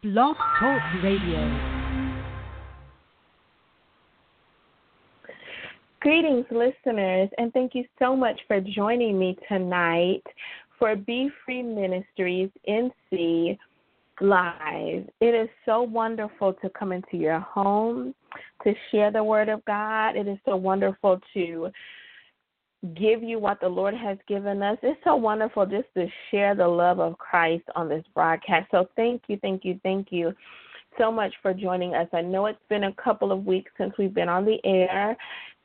Blog Talk Radio. Greetings, listeners, and thank you so much for joining me tonight for Be Free Ministries NC Live. It is so wonderful to come into your home to share the Word of God. It is so wonderful to give you what the Lord has given us. It's so wonderful just to share the love of Christ on this broadcast. So thank you, thank you, thank you so much for joining us. I know it's been a couple of weeks since we've been on the air,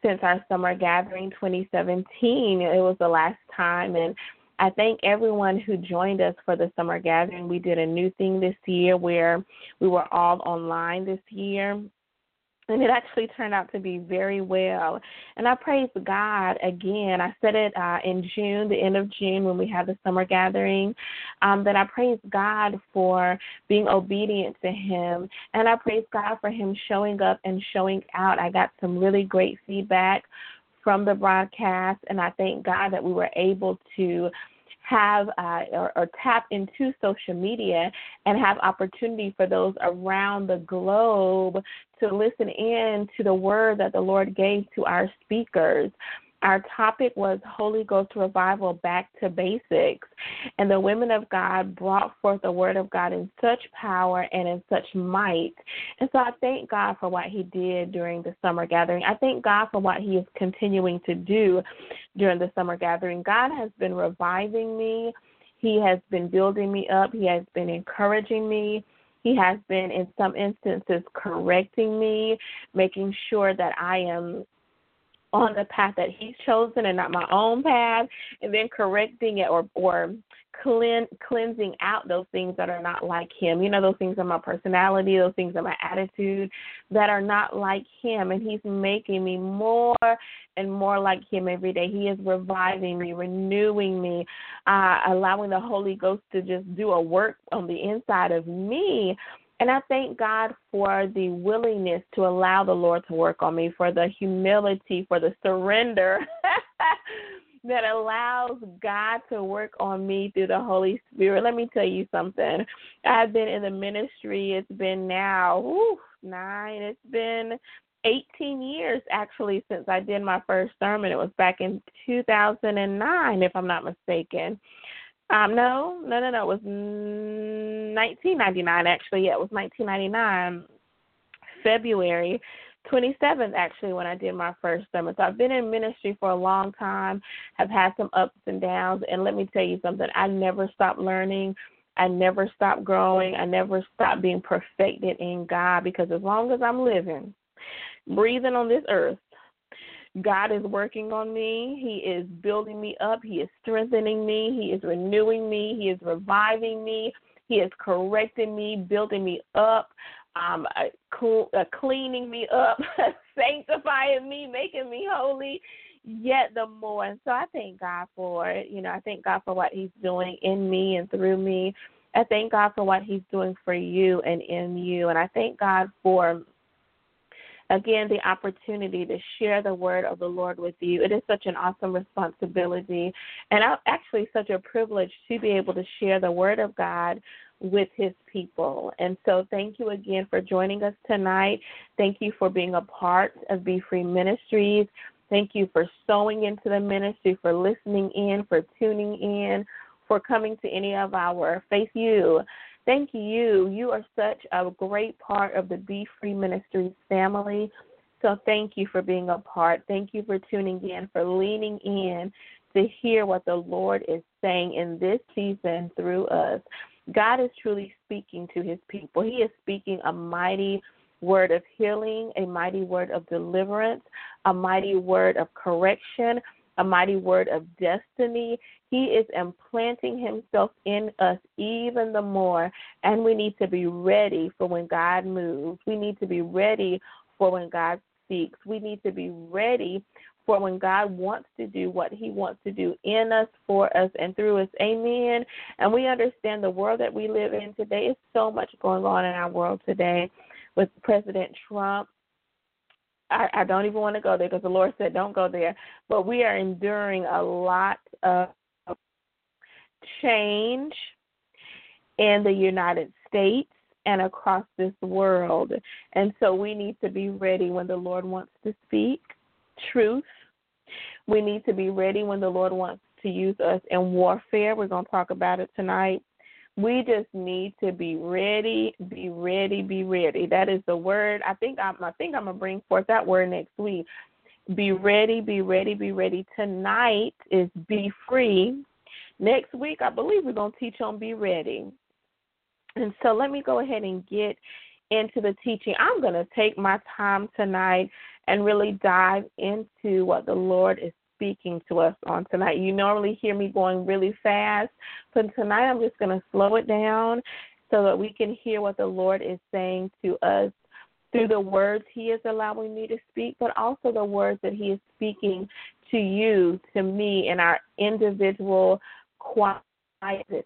since our summer gathering 2017. It was the last time and I thank everyone who joined us for the summer gathering. We did a new thing this year where we were all online this year and it actually turned out to be very well. And I praise God again. I said it uh, in June, the end of June, when we had the summer gathering, um, that I praise God for being obedient to Him. And I praise God for Him showing up and showing out. I got some really great feedback from the broadcast, and I thank God that we were able to have uh, or, or, tap into social media and have opportunity for those around the globe to listen in to the word that the Lord gave to our speakers. Our topic was Holy Ghost Revival Back to Basics. And the women of God brought forth the word of God in such power and in such might. And so I thank God for what He did during the summer gathering. I thank God for what He is continuing to do during the summer gathering. God has been reviving me, He has been building me up, He has been encouraging me. He has been, in some instances, correcting me, making sure that I am on the path that he's chosen and not my own path, and then correcting it or or clean, cleansing out those things that are not like him. You know, those things in my personality, those things in my attitude that are not like him. And he's making me more and more like him every day. He is reviving me, renewing me, uh, allowing the Holy Ghost to just do a work on the inside of me and I thank God for the willingness to allow the Lord to work on me, for the humility, for the surrender that allows God to work on me through the Holy Spirit. Let me tell you something. I've been in the ministry, it's been now whew, nine, it's been 18 years actually since I did my first sermon. It was back in 2009, if I'm not mistaken. Um, no, no, no, no. It was 1999 actually. Yeah, it was 1999, February 27th actually when I did my first sermon. So I've been in ministry for a long time. Have had some ups and downs, and let me tell you something. I never stopped learning. I never stopped growing. I never stopped being perfected in God because as long as I'm living, breathing on this earth, God is working on me. He is building me up. He is strengthening me. He is renewing me. He is reviving me. He is correcting me, building me up, um, uh, uh, cleaning me up, sanctifying me, making me holy yet the more. And so I thank God for it. You know, I thank God for what He's doing in me and through me. I thank God for what He's doing for you and in you. And I thank God for again the opportunity to share the word of the Lord with you. It is such an awesome responsibility and actually such a privilege to be able to share the word of God with his people. And so thank you again for joining us tonight. Thank you for being a part of Be Free Ministries. Thank you for sowing into the ministry, for listening in, for tuning in, for coming to any of our Faith You Thank you. You are such a great part of the Be Free Ministries family. So thank you for being a part. Thank you for tuning in, for leaning in to hear what the Lord is saying in this season through us. God is truly speaking to his people. He is speaking a mighty word of healing, a mighty word of deliverance, a mighty word of correction, a mighty word of destiny. He is implanting himself in us even the more, and we need to be ready for when God moves. We need to be ready for when God speaks. We need to be ready for when God wants to do what He wants to do in us, for us, and through us. Amen. And we understand the world that we live in today is so much going on in our world today with President Trump I, I don't even want to go there because the Lord said don't go there. But we are enduring a lot of change in the United States. and across this world. And so we need to be ready when the Lord wants to speak truth. We need to be ready when the Lord wants to use us in warfare. We're going to talk about it tonight. We just need to be ready, be ready, be ready. That is the word. I think I'm I think I'm gonna bring forth that word next week. Be ready, be ready, be ready. Tonight is be free. Next week I believe we're gonna teach on be ready. And so let me go ahead and get into the teaching. I'm to take my time tonight and really dive into what the Lord is speaking to us on tonight. You normally hear me going really fast, but tonight I'm just going to slow it down so that we can hear what the Lord is saying to us through the words He is allowing me to speak, but also the words that He is speaking to you, to me, in our individual quiet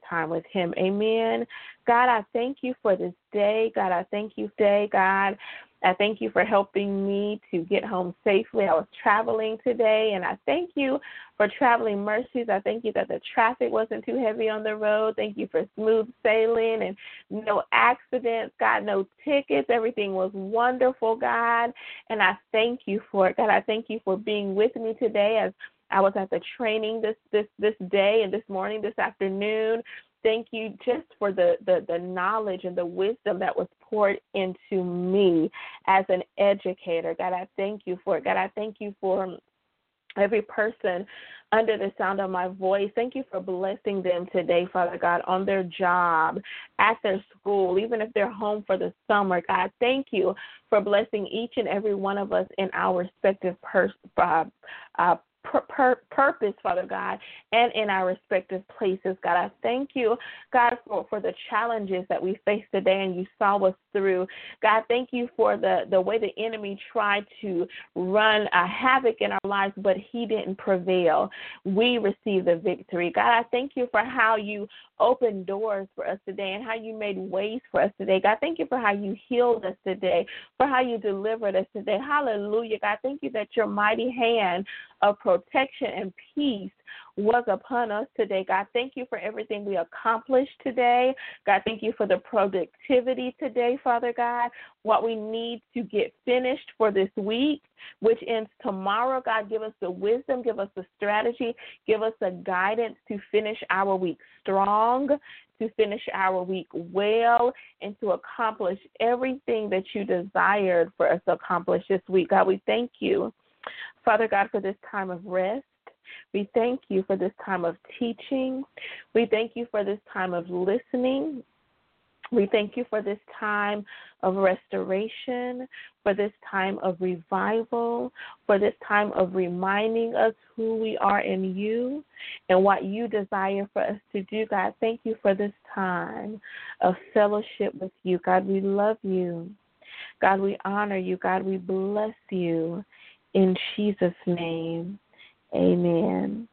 time with Him. Amen. God, I thank you for this day. God, I thank you today, God. I thank you for helping me to get home safely. I was traveling today, and I thank you for traveling mercies. I thank you that the traffic wasn't too heavy on the road. Thank you for smooth sailing and no accidents, God, no tickets. Everything was wonderful, God, and I thank you for it. God, I thank you for being with me today as I was at the training this this this day and this morning, this afternoon. Thank you just for the, the, the knowledge and the wisdom that was poured into me as an educator. God, I thank you for it. God, I thank you for every person under the sound of my voice. Thank you for blessing them today, Father God, on their job, at their school, even if they're home for the summer. God, thank you for blessing each and every one of us in our respective pers- uh, uh, pur- purpose, Father God, and in our respective places. God, I thank you, God, for, for the challenges that we face today and you saw us through. God, thank you for the, the way the enemy tried to run a havoc in our lives, but he didn't prevail. We received the victory. God, I thank you for how you opened doors for us today and how you made ways for us today. God, thank you for how you healed us today, for how you delivered us today. Hallelujah. God, thank you that your mighty hand of protection and peace was upon us today. God, thank you for everything we accomplished today. God, thank you for the productivity today, Father God, what we need to get finished for this week, which ends tomorrow. God, give us the wisdom, give us the strategy, give us the guidance to finish our week strong, to finish our week well, and to accomplish everything that you desired for us to accomplish this week. God, we thank you, Father God, for this time of rest. We thank you for this time of teaching. We thank you for this time of listening. We thank you for this time of restoration, for this time of revival, for this time of reminding us who we are in you and what you desire for us to do. God, thank you for this time of fellowship with you. God, we love you. God, we honor you. God, we bless you. In Jesus' name. Amen.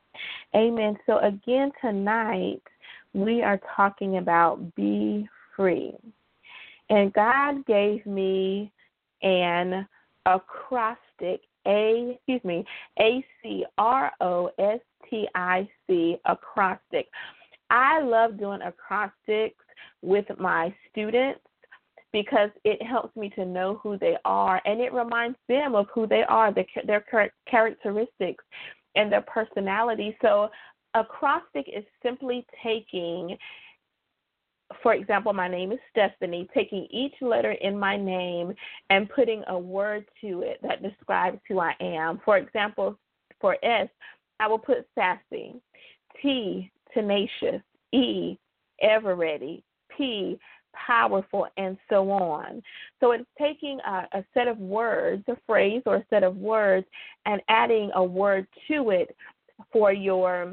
Amen. So, again, tonight we are talking about be free. And God gave me an acrostic, A, excuse me, A C R O S T I C, acrostic. I love doing acrostics with my students because it helps me to know who they are and it reminds them of who they are, their, their characteristics and their personality. So, acrostic is simply taking, for example, my name is Stephanie, taking each letter in my name and putting a word to it that describes who I am. For example, for S, I will put sassy, T, tenacious, E, ever ready, P, powerful, and so on. So it's taking a, a, set of words, a phrase or a set of words, and adding a word to it for your.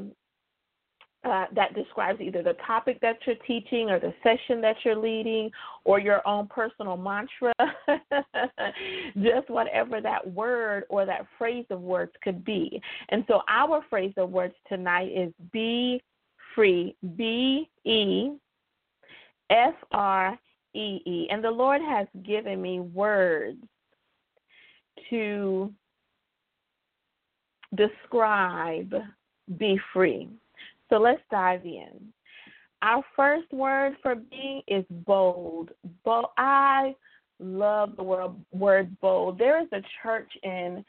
Uh, that describes either the topic that you're teaching or the session that you're leading or your own personal mantra, just whatever that word or that phrase of words could be. And so our phrase of words tonight is be free. B E F R E E. And the Lord has given me words to describe be free. So let's dive in. Our first word for being is bold. Bold. I love the word word bold. There is a church in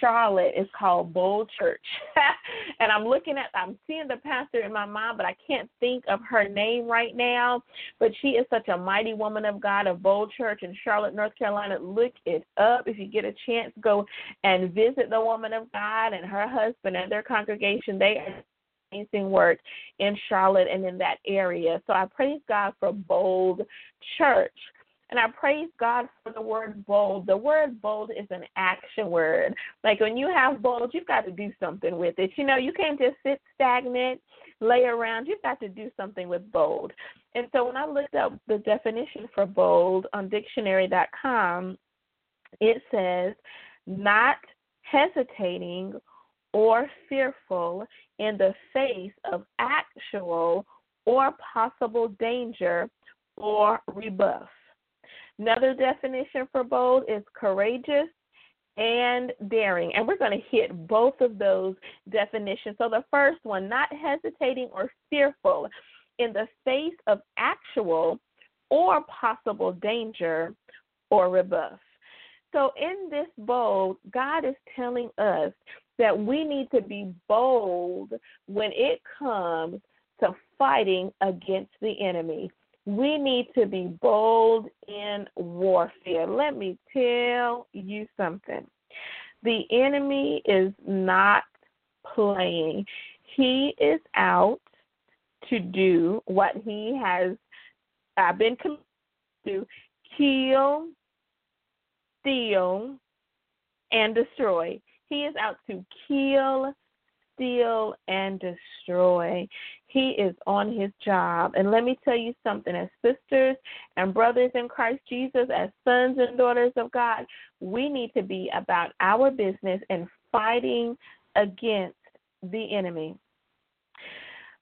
Charlotte. It's called Bold Church, and I'm looking at. I'm seeing the pastor in my mind, but I can't think of her name right now. But she is such a mighty woman of God of Bold Church in Charlotte, North Carolina. Look it up if you get a chance. Go and visit the woman of God and her husband and their congregation. They are amazing work in Charlotte and in that area. So I praise God for Bold Church. And I praise God for the word bold. The word bold is an action word. Like when you have bold, you've got to do something with it. You know, you can't just sit stagnant, lay around. You've got to do something with bold. And so when I looked up the definition for bold on dictionary.com, it says not hesitating or fearful in the face of actual or possible danger or rebuff. Another definition for bold is courageous and daring. And we're going to hit both of those definitions. So the first one, not hesitating or fearful in the face of actual or possible danger or rebuff. So in this bold, God is telling us that we need to be bold when it comes to fighting against the enemy. We need to be bold in warfare. Let me tell you something. The enemy is not playing, he is out to do what he has uh, been committed to kill, steal, and destroy. He is out to kill, steal, and destroy. He is on his job. And let me tell you something as sisters and brothers in Christ Jesus, as sons and daughters of God, we need to be about our business and fighting against the enemy.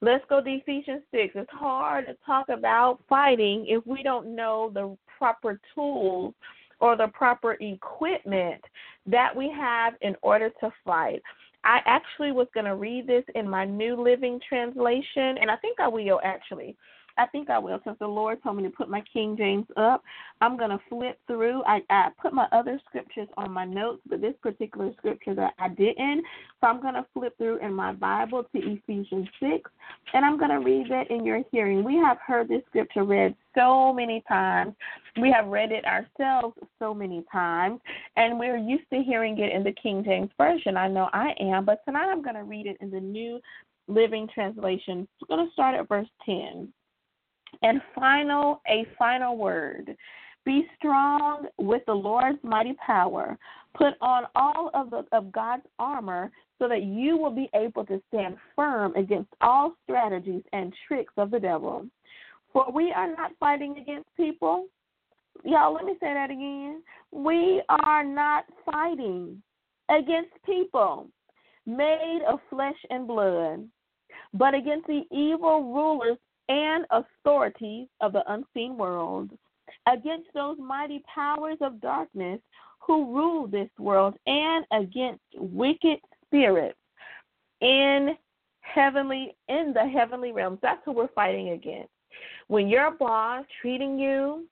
Let's go to Ephesians 6. It's hard to talk about fighting if we don't know the proper tools or the proper equipment that we have in order to fight. I actually was going to read this in my New Living Translation, and I think I will actually. I think I will, since the Lord told me to put my King James up. I'm going to flip through. I, I put my other scriptures on my notes, but this particular scripture that I didn't. So I'm going to flip through in my Bible to Ephesians 6, and I'm going to read that in your hearing. We have heard this scripture read so many times. We have read it ourselves so many times, and we're used to hearing it in the King James Version. I know I am, but tonight I'm going to read it in the New Living Translation. I'm going to start at verse 10. And final, a final word. Be strong with the Lord's mighty power. Put on all of the of God's armor so that you will be able to stand firm against all strategies and tricks of the devil. For we are not fighting against people. Y'all, let me say that again. We are not fighting against people made of flesh and blood, but against the evil rulers and authorities of the unseen world, against those mighty powers of darkness who rule this world, and against wicked spirits in heavenly in the heavenly realms. That's who we're fighting against. When your boss treating you,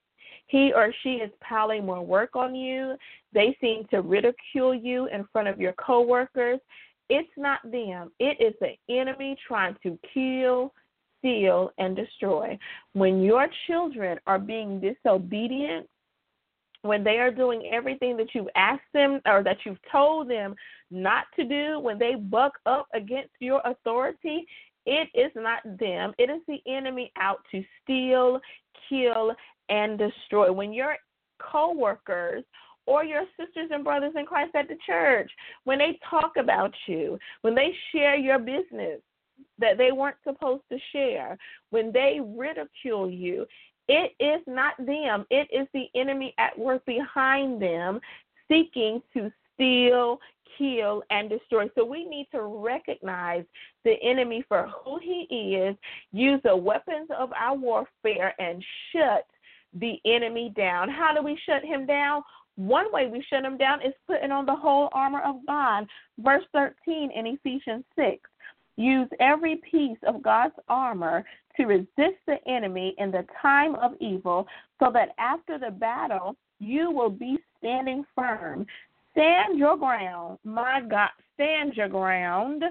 he or she is piling more work on you, they seem to ridicule you in front of your coworkers. It's not them. It is the enemy trying to kill, steal, and destroy. When your children are being disobedient, when they are doing everything that you've asked them or that you've told them not to do, when they buck up against your authority, it is not them. It is the enemy out to steal, kill, and destroy. When your coworkers or your sisters and brothers in Christ at the church, when they talk about you, when they share your business, that they weren't supposed to share, when they ridicule you, it is not them. It is the enemy at work behind them seeking to steal, kill, and destroy. So we need to recognize the enemy for who he is, use the weapons of our warfare, and shut the enemy down. How do we shut him down? One way we shut him down is putting on the whole armor of God. Verse 13 in Ephesians 6 Use every piece of God's armor to resist the enemy in the time of evil, so that after the battle, you will be standing firm. Stand your ground, my God, stand your ground,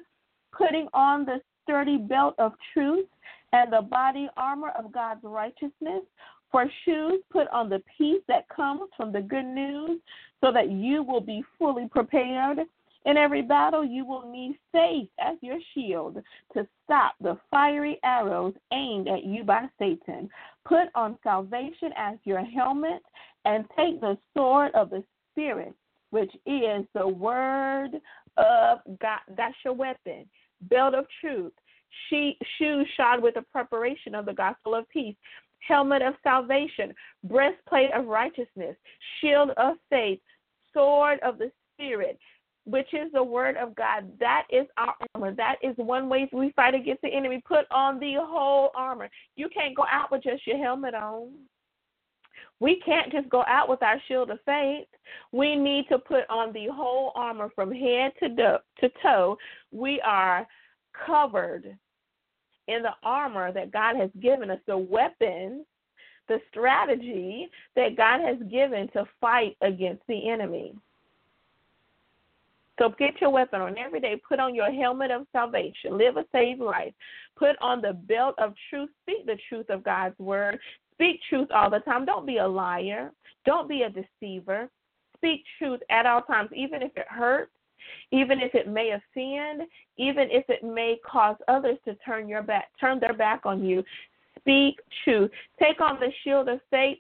putting on the sturdy belt of truth and the body armor of God's righteousness. For shoes, put on the peace that comes from the good news, so that you will be fully prepared. In every battle, you will need faith as your shield to stop the fiery arrows aimed at you by Satan. Put on salvation as your helmet and take the sword of the Spirit, which is the word of God. That's your weapon. Belt of truth. She, shoes shod with the preparation of the gospel of peace helmet of salvation, breastplate of righteousness, shield of faith, sword of the Spirit, which is the word of God. That is our armor. That is one way we fight against the enemy. Put on the whole armor. You can't go out with just your helmet on. We can't just go out with our shield of faith. We need to put on the whole armor from head to, to toe. We are covered in the armor that God has given us, the weapons, the strategy that God has given to fight against the enemy. So get your weapon on every day. Put on your helmet of salvation. Live a saved life. Put on the belt of truth. Speak the truth of God's word. Speak truth all the time. Don't be a liar. Don't be a deceiver. Speak truth at all times, even if it hurts, even if it may offend, even if it may cause others to turn your back, turn their back on you. Speak truth. Take on the shield of faith,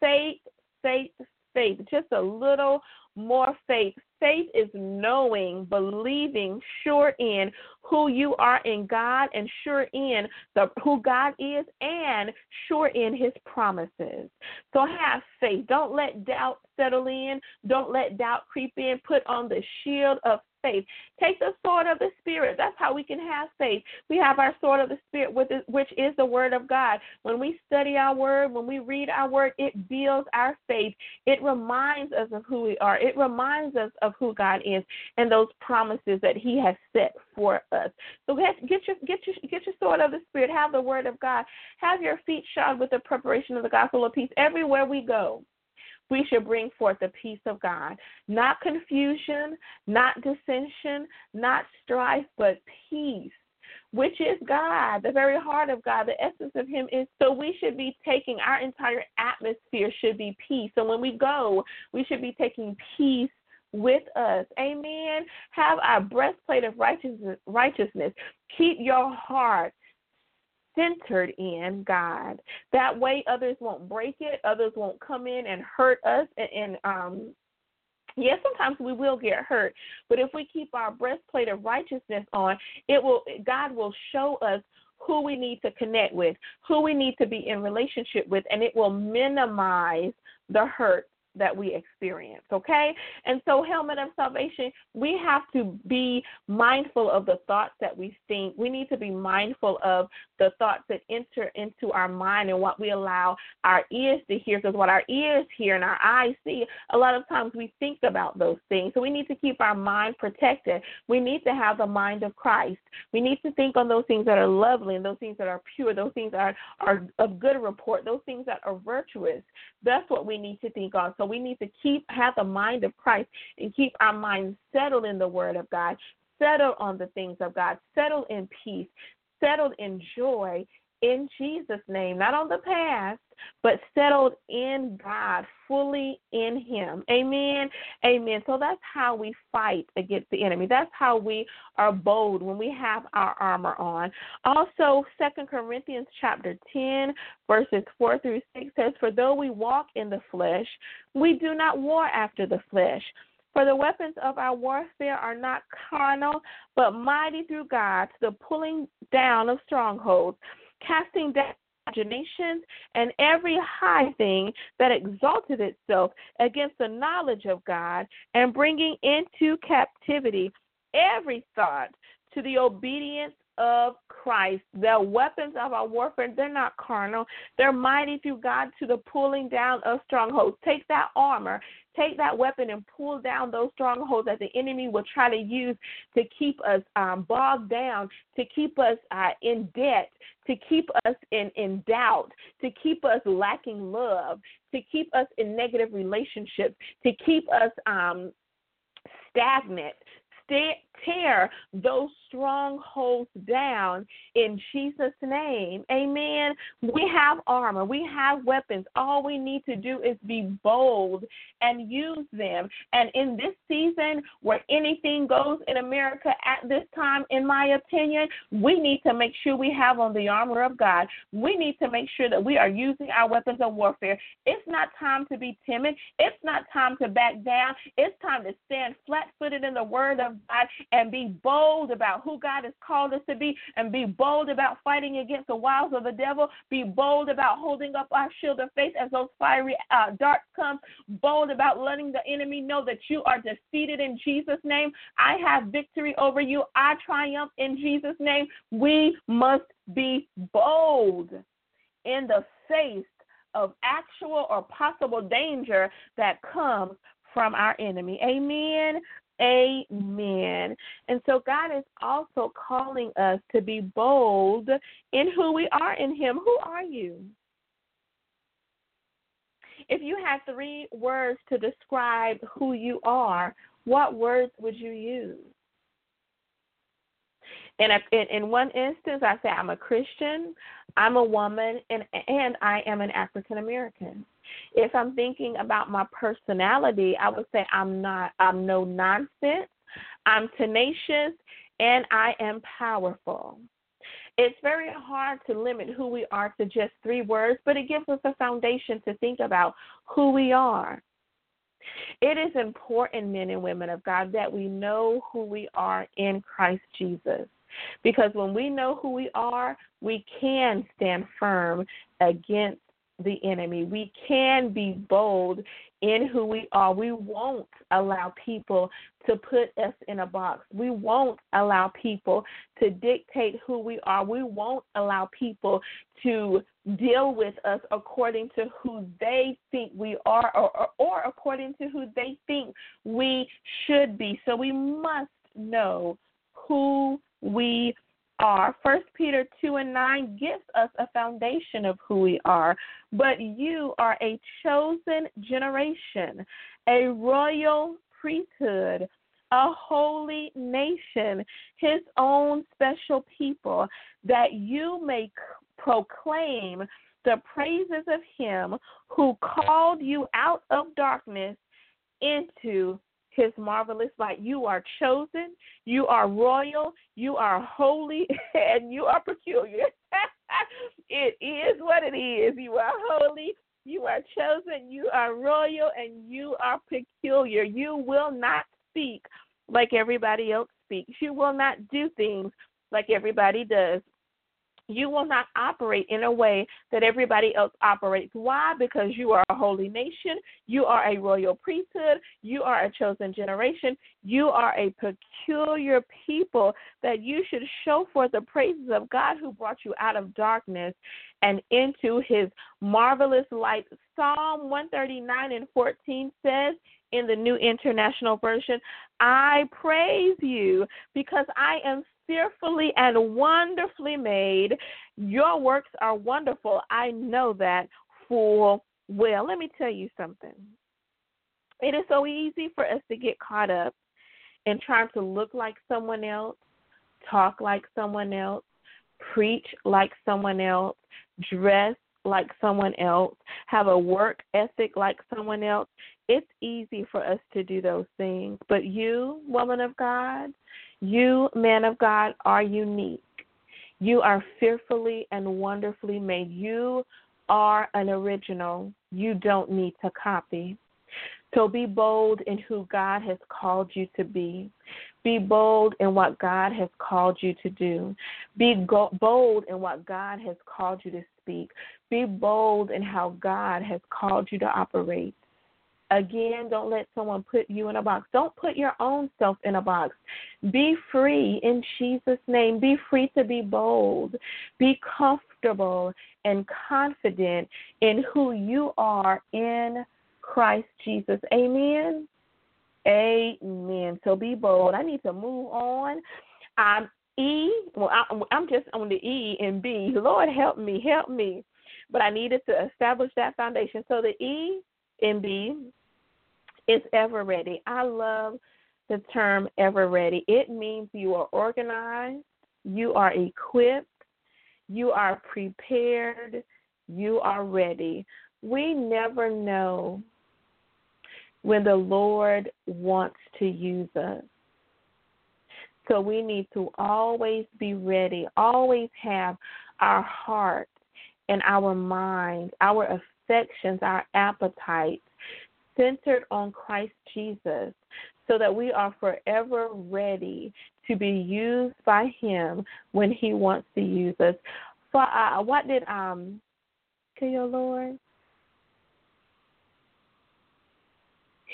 faith, faith, faith. Just a little more faith. Faith is knowing, believing, sure in who you are in God and sure in the who God is and sure in his promises. So have faith. Don't let doubt settle in. Don't let doubt creep in. Put on the shield of faith. Take the sword of the Spirit. That's how we can have faith. We have our sword of the Spirit, which is the Word of God. When we study our Word, when we read our Word, it builds our faith. It reminds us of who we are. It reminds us of who God is and those promises that He has set for us. So get, your get your get your sword of the Spirit. Have the Word of God. Have your feet shod with the preparation of the gospel of peace everywhere we go we should bring forth the peace of God. Not confusion, not dissension, not strife, but peace, which is God, the very heart of God. The essence of Him is so we should be taking our entire atmosphere should be peace. So when we go, we should be taking peace with us. Amen. Have our breastplate of righteousness. righteousness. Keep your heart centered in God. That way, others won't break it, others won't come in and hurt us. And, and um, yes, sometimes we will get hurt, but if we keep our breastplate of righteousness on, it will. God will show us who we need to connect with, who we need to be in relationship with, and it will minimize the hurt that we experience, okay? And so, helmet of salvation, we have to be mindful of the thoughts that we think. We need to be mindful of the thoughts that enter into our mind and what we allow our ears to hear, because what our ears hear and our eyes see, a lot of times we think about those things. So, we need to keep our mind protected. We need to have the mind of Christ. We need to think on those things that are lovely and those things that are pure, those things that are, are of good report, those things that are virtuous. That's what we need to think on. So, so we need to keep have the mind of Christ and keep our minds settled in the Word of God, settled on the things of God, settled in peace, settled in joy in Jesus' name, not on the past, but settled in God, fully in Him. Amen. Amen. So that's how we fight against the enemy. That's how we are bold when we have our armor on. Also, Second Corinthians chapter 10, verses 4 through 6 says, For though we walk in the flesh, we do not war after the flesh. For the weapons of our warfare are not carnal, but mighty through God to the pulling down of strongholds casting down imaginations and every high thing that exalted itself against the knowledge of God, and bringing into captivity every thought to the obedience of Christ. The weapons of our warfare, they're not carnal. They're mighty through God to the pulling down of strongholds. Take that armor, take that weapon, and pull down those strongholds that the enemy will try to use to keep us um, bogged down, to keep us uh, in debt, to keep us in, in doubt, to keep us lacking love, to keep us in negative relationships, to keep us um, stagnant, tear those strongholds down in Jesus' name. Amen. We have armor, we have weapons. All we need to do is be bold and use them. And in this season where anything goes in America at this time, in my opinion, we need to make sure we have on the armor of God. We need to make sure that we are using our weapons of warfare. It's not time to be timid, it's not time to back down. It's time to stand flat footed in the word of God and be bold about who God has called us to be and be bold about fighting against the wiles of the devil. Be bold about holding up our shield of faith as those fiery uh, darts come. Bold about letting the enemy know that you are defeated in Jesus' name. I have victory over you. I triumph in Jesus' name. We must be bold in the face of actual or possible danger that comes from our enemy. Amen. Amen. And so God is also calling us to be bold in who we are in Him. Who are you? If you had three words to describe who you are, what words would you use? In, a, in, in one instance, I say I'm a Christian, I'm a woman, and and I am an African American. If I'm thinking about my personality, I would say I'm not I'm no nonsense. I'm tenacious and I am powerful. It's very hard to limit who we are to just three words, but it gives us a foundation to think about who we are. It is important, men and women of God, that we know who we are in Christ Jesus. Because when we know who we are, we can stand firm against the enemy. We can be bold in who we are. We won't allow people to put us in a box. We won't allow people to dictate who we are. We won't allow people to deal with us according to who they think we are or, or, or according to who they think we should be. So we must know who we are. First Peter 2 and 9 gives us a foundation of who we are. But you are a chosen generation, a royal priesthood, a holy nation, his own special people, that you may proclaim the praises of him who called you out of darkness into his marvelous light. You are chosen, you are royal, you are holy, and you are peculiar. it is what it is. You are holy, you are chosen, you are royal, and you are peculiar. You will not speak like everybody else speaks. You will not do things like everybody does you will not operate in a way that everybody else operates. Why? Because you are a holy nation, you are a royal priesthood, you are a chosen generation, you are a peculiar people that you should show forth the praises of God who brought you out of darkness and into his marvelous light. Psalm 139 and 14 says, in the New International Version, I praise you because I am fearfully and wonderfully made. Your works are wonderful. I know that full well. Let me tell you something. It is so easy for us to get caught up in trying to look like someone else, talk like someone else, preach like someone else, dress like someone else, have a work ethic like someone else. It's easy for us to do those things. But you, woman of God, you, man of God, are unique. You are fearfully and wonderfully made. You are an original. You don't need to copy. So be bold in who God has called you to be. Be bold in what God has called you to do. Be go- bold in what God has called you to speak. Be bold in how God has called you to operate. Again, don't let someone put you in a box. Don't put your own self in a box. Be free in Jesus' name. Be free to be bold. Be comfortable and confident in who you are in Christ Jesus. Amen. Amen. So be bold. I need to move on. Um, E, well, I, I'm just on the E and B. Lord, help me, help me. But I needed to establish that foundation. So the E and B is ever ready. I love the term ever ready. It means you are organized, you are equipped, you are prepared, you are ready. We never know when the Lord wants to use us. So we need to always be ready, always have our heart and our mind, our affections, our appetites centered on Christ Jesus so that we are forever ready to be used by him when he wants to use us. For uh, what did um to your Lord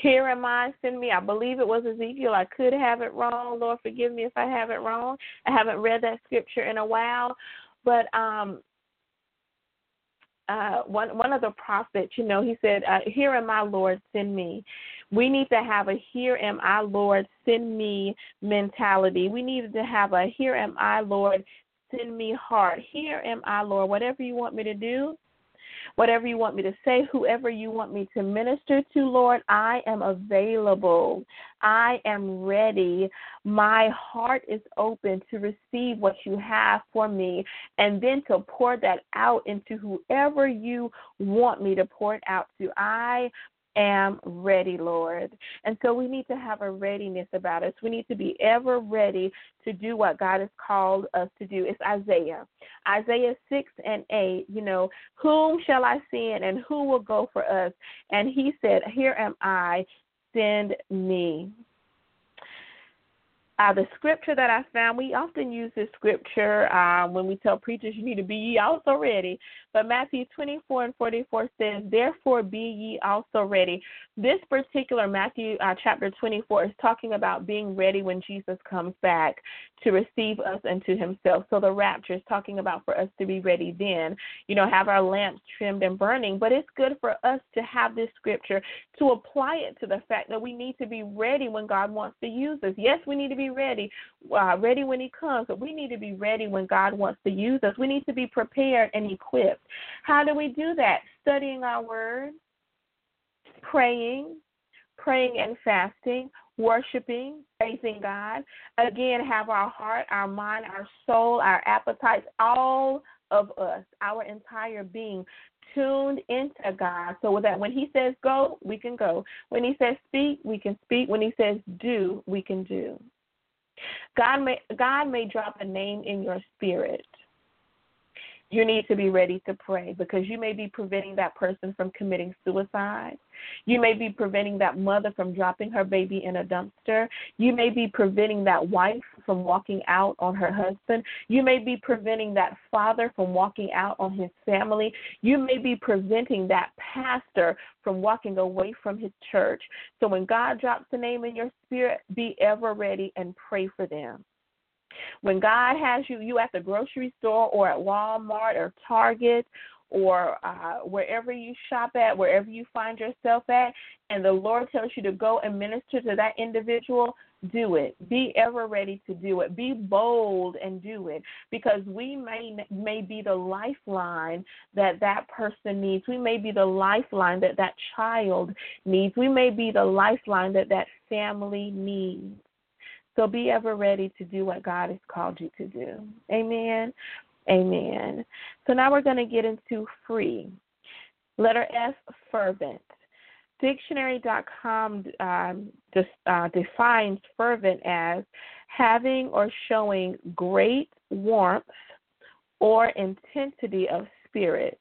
Here am I, send me. I believe it was Ezekiel. I could have it wrong. Lord, forgive me if I have it wrong. I haven't read that scripture in a while. But um uh one one of the prophets, you know, he said, uh, Here am I, Lord, send me. We need to have a here am I, Lord, send me mentality. We need to have a here am I, Lord, send me heart. Here am I, Lord. Whatever you want me to do, whatever you want me to say, whoever you want me to minister to, Lord, I am available. I am ready. My heart is open to receive what you have for me and then to pour that out into whoever you want me to pour it out to. I am ready, Lord. And so we need to have a readiness about us. We need to be ever ready to do what God has called us to do. It's Isaiah. Isaiah 6 and 8, you know, whom shall I send and who will go for us? And he said, Here am I, send me. Uh, the scripture that I found, we often use this scripture uh, when we tell preachers you need to be ye also ready. But Matthew 24 and 44 says, Therefore be ye also ready. This particular Matthew uh, chapter 24 is talking about being ready when Jesus comes back to receive us unto himself. So the rapture is talking about for us to be ready then, you know, have our lamps trimmed and burning. But it's good for us to have this scripture to apply it to the fact that we need to be ready when God wants to use us. Yes, we need to be ready, uh, ready when he comes, but we need to be ready when God wants to use us. We need to be prepared and equipped. How do we do that? Studying our word, praying, praying and fasting, worshiping, praising God. Again, have our heart, our mind, our soul, our appetites, all of us, our entire being tuned into God so that when He says go, we can go. When He says speak, we can speak. When He says do, we can do. God may God may drop a name in your spirit you need to be ready to pray because you may be preventing that person from committing suicide. You may be preventing that mother from dropping her baby in a dumpster. You may be preventing that wife from walking out on her husband. You may be preventing that father from walking out on his family. You may be preventing that pastor from walking away from his church. So when God drops a name in your spirit, be ever ready and pray for them. When God has you, you at the grocery store or at Walmart or Target or uh, wherever you shop at, wherever you find yourself at, and the Lord tells you to go and minister to that individual, do it. Be ever ready to do it. Be bold and do it because we may may be the lifeline that that person needs. We may be the lifeline that that child needs. We may be the lifeline that that family needs. So be ever ready to do what God has called you to do. Amen. Amen. So now we're going to get into free. Letter F, fervent. Dictionary.com um, uh, defines fervent as having or showing great warmth or intensity of spirit,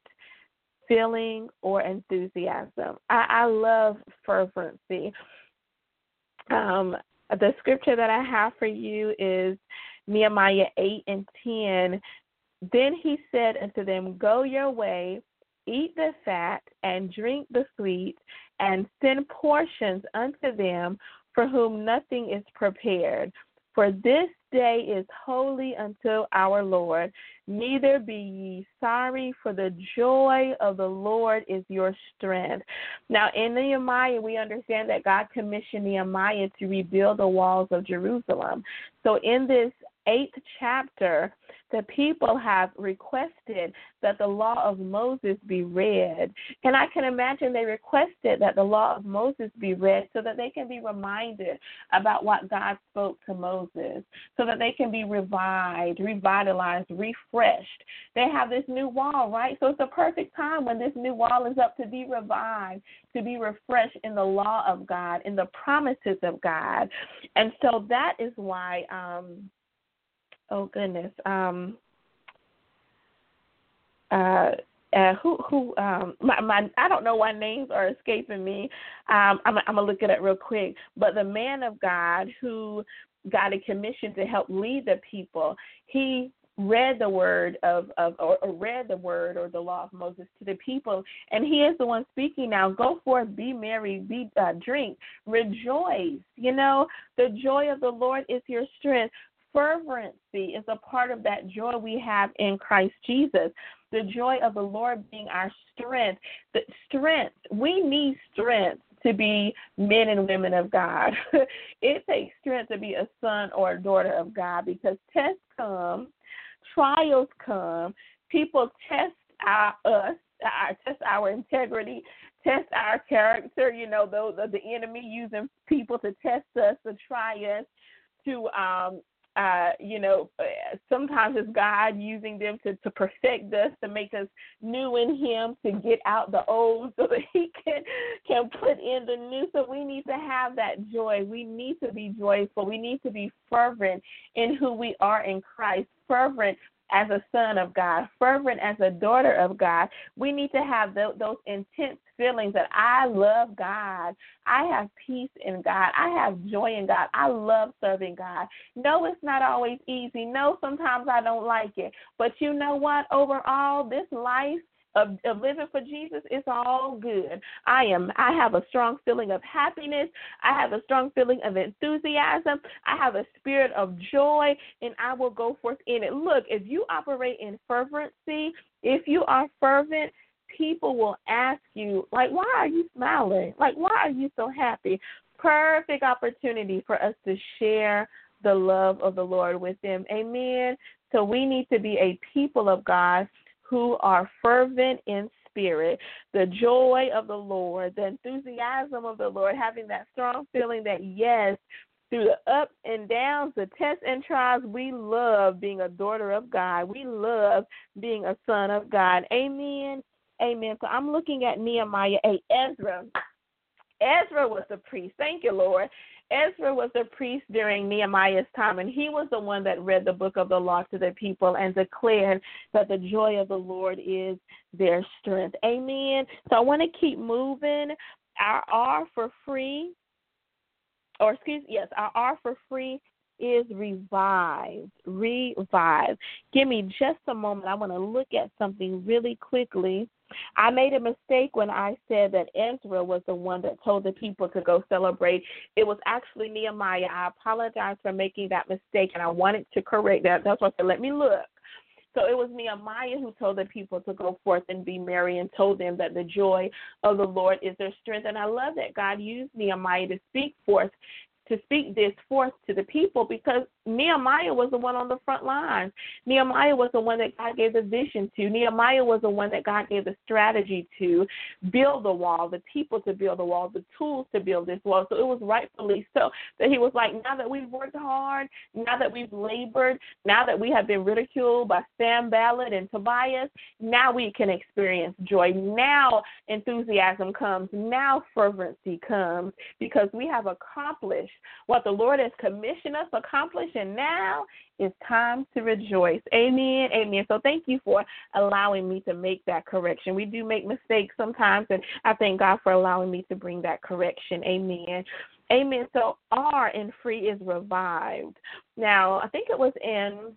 feeling, or enthusiasm. I, I love fervency. Um, the scripture that I have for you is Nehemiah 8 and 10. Then he said unto them, Go your way, eat the fat and drink the sweet, and send portions unto them for whom nothing is prepared. For this day is holy unto our Lord. Neither be ye sorry, for the joy of the Lord is your strength. Now, in Nehemiah, we understand that God commissioned Nehemiah to rebuild the walls of Jerusalem. So, in this eighth chapter, the people have requested that the law of Moses be read. And I can imagine they requested that the law of Moses be read so that they can be reminded about what God spoke to Moses, so that they can be revived, revitalized, refreshed. They have this new wall, right? So it's a perfect time when this new wall is up to be revived, to be refreshed in the law of God, in the promises of God. And so that is why um oh goodness, um, uh, uh, who who um my my I don't know why names are escaping me. Um, I'm I'm gonna look at it real quick. But the man of God who got a commission to help lead the people, he read the word of, of or, or, read the word or the law of Moses to the people, and he is the one speaking now. Go forth, be merry, be uh, drink, rejoice. You know, the joy of the Lord is your strength fervency is a part of that joy we have in Christ Jesus. The joy of the Lord being our strength. The strength, we need strength to be men and women of God. it takes strength to be a son or a daughter of God because tests come, trials come, people test our, us, our, test our integrity, test our character. You know, the, the, the enemy using people to test us, to try us, to um, uh, you know, uh, sometimes it's God using them to, to perfect us, to make us new in Him, to get out the old so that He can can put in the new. So we need to have that joy. We need to be joyful. We need to be fervent in who we are in Christ. Fervent as a son of God, fervent as a daughter of God. We need to have those intense feelings that I love God. I have peace in God. I have joy in God. I love serving God. No, it's not always easy. No, sometimes I don't like it. But you know what? Overall, this life of, of living for Jesus, it's all good. I am I have a strong feeling of happiness. I have a strong feeling of enthusiasm. I have a spirit of joy and I will go forth in it. Look, if you operate in fervency, if you are fervent, people will ask you, like, why are you smiling? Like, why are you so happy? Perfect opportunity for us to share the love of the Lord with them. Amen. So we need to be a people of God who are fervent in spirit, the joy of the Lord, the enthusiasm of the Lord, having that strong feeling that, yes, through the ups and downs, the tests and trials, we love being a daughter of God. We love being a son of God. Amen. Amen. So I'm looking at Nehemiah 8. Ezra. Ezra was the priest. Thank you, Lord. Ezra was a priest during Nehemiah's time, and he was the one that read the book of the law to the people and declared that the joy of the Lord is their strength. Amen. So I want to keep moving. Our R for free, or excuse yes, our R for free is revived. Revived. Give me just a moment. I want to look at something really quickly I made a mistake when I said that Ezra was the one that told the people to go celebrate. It was actually Nehemiah. I apologize for making that mistake, and I wanted to correct that. That's why I said, let me look. So it was Nehemiah who told the people to go forth and be merry and told them that the joy of the Lord is their strength. And I love that God used Nehemiah to speak forth to speak this forth to the people because Nehemiah was the one on the front lines. Nehemiah was the one that God gave the vision to. Nehemiah was the one that God gave the strategy to build the wall, the people to build the wall, the tools to build this wall. So it was rightfully so that he was like, now that we've worked hard, now that we've labored, now that we have been ridiculed by Sanballat and Tobias, now we can experience joy. Now enthusiasm comes. Now fervency comes because we have accomplished what the Lord has commissioned us accomplish, and now it's time to rejoice. Amen. Amen. So thank you for allowing me to make that correction. We do make mistakes sometimes, and I thank God for allowing me to bring that correction. Amen. Amen. So R in free is revived. Now, I think it was in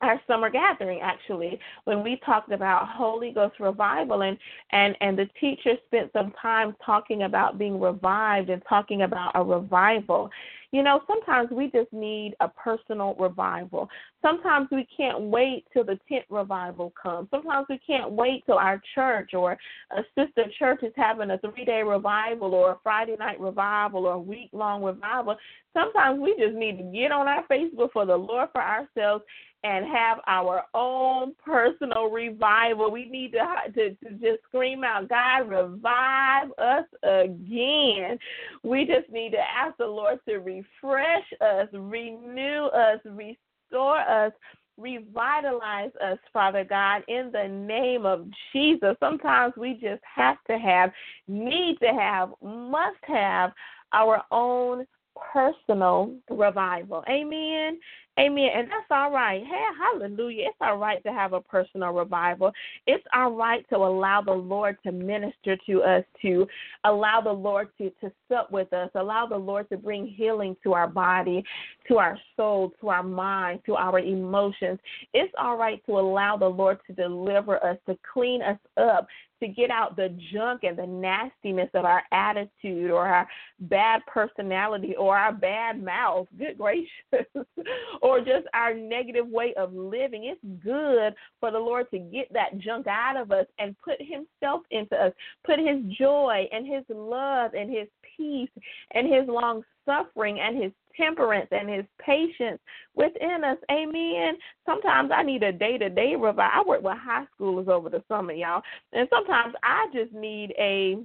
our summer gathering actually when we talked about Holy Ghost revival and and and the teacher spent some time talking about being revived and talking about a revival you know, sometimes we just need a personal revival. Sometimes we can't wait till the tent revival comes. Sometimes we can't wait till our church or a sister church is having a three day revival or a Friday night revival or a week long revival. Sometimes we just need to get on our face before the Lord for ourselves and have our own personal revival. We need to, to, to just scream out, God, revive us again. We just need to ask the Lord to refresh us, renew us, restore us. Revitalize us, Father God, in the name of Jesus. Sometimes we just have to have, need to have, must have our own personal revival. Amen. Amen. And that's all right. Hey, hallelujah. It's all right to have a personal revival. It's all right to allow the Lord to minister to us, to allow the Lord to, to sup with us, allow the Lord to bring healing to our body, to our soul, to our mind, to our emotions. It's all right to allow the Lord to deliver us, to clean us up, to get out the junk and the nastiness of our attitude or our bad personality or our bad mouth, good gracious, or just our negative way of living. It's good for the Lord to get that junk out of us and put Himself into us, put His joy and His love and His peace and His long suffering and His temperance and his patience within us. Amen. Sometimes I need a day to day revival. I work with high schoolers over the summer, y'all. And sometimes I just need a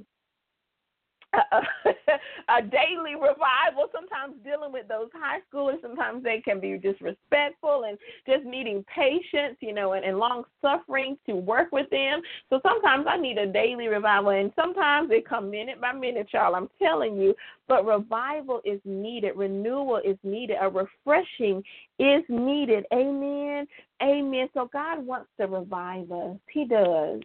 a, daily revival. Sometimes dealing with those high schoolers, sometimes they can be disrespectful and just needing patience, you know, and, and long suffering to work with them. So sometimes I need a daily revival, and sometimes they come minute by minute, y'all. I'm telling you, but revival is needed, renewal is needed, a refreshing is needed. Amen. Amen. So God wants to revive us. He does.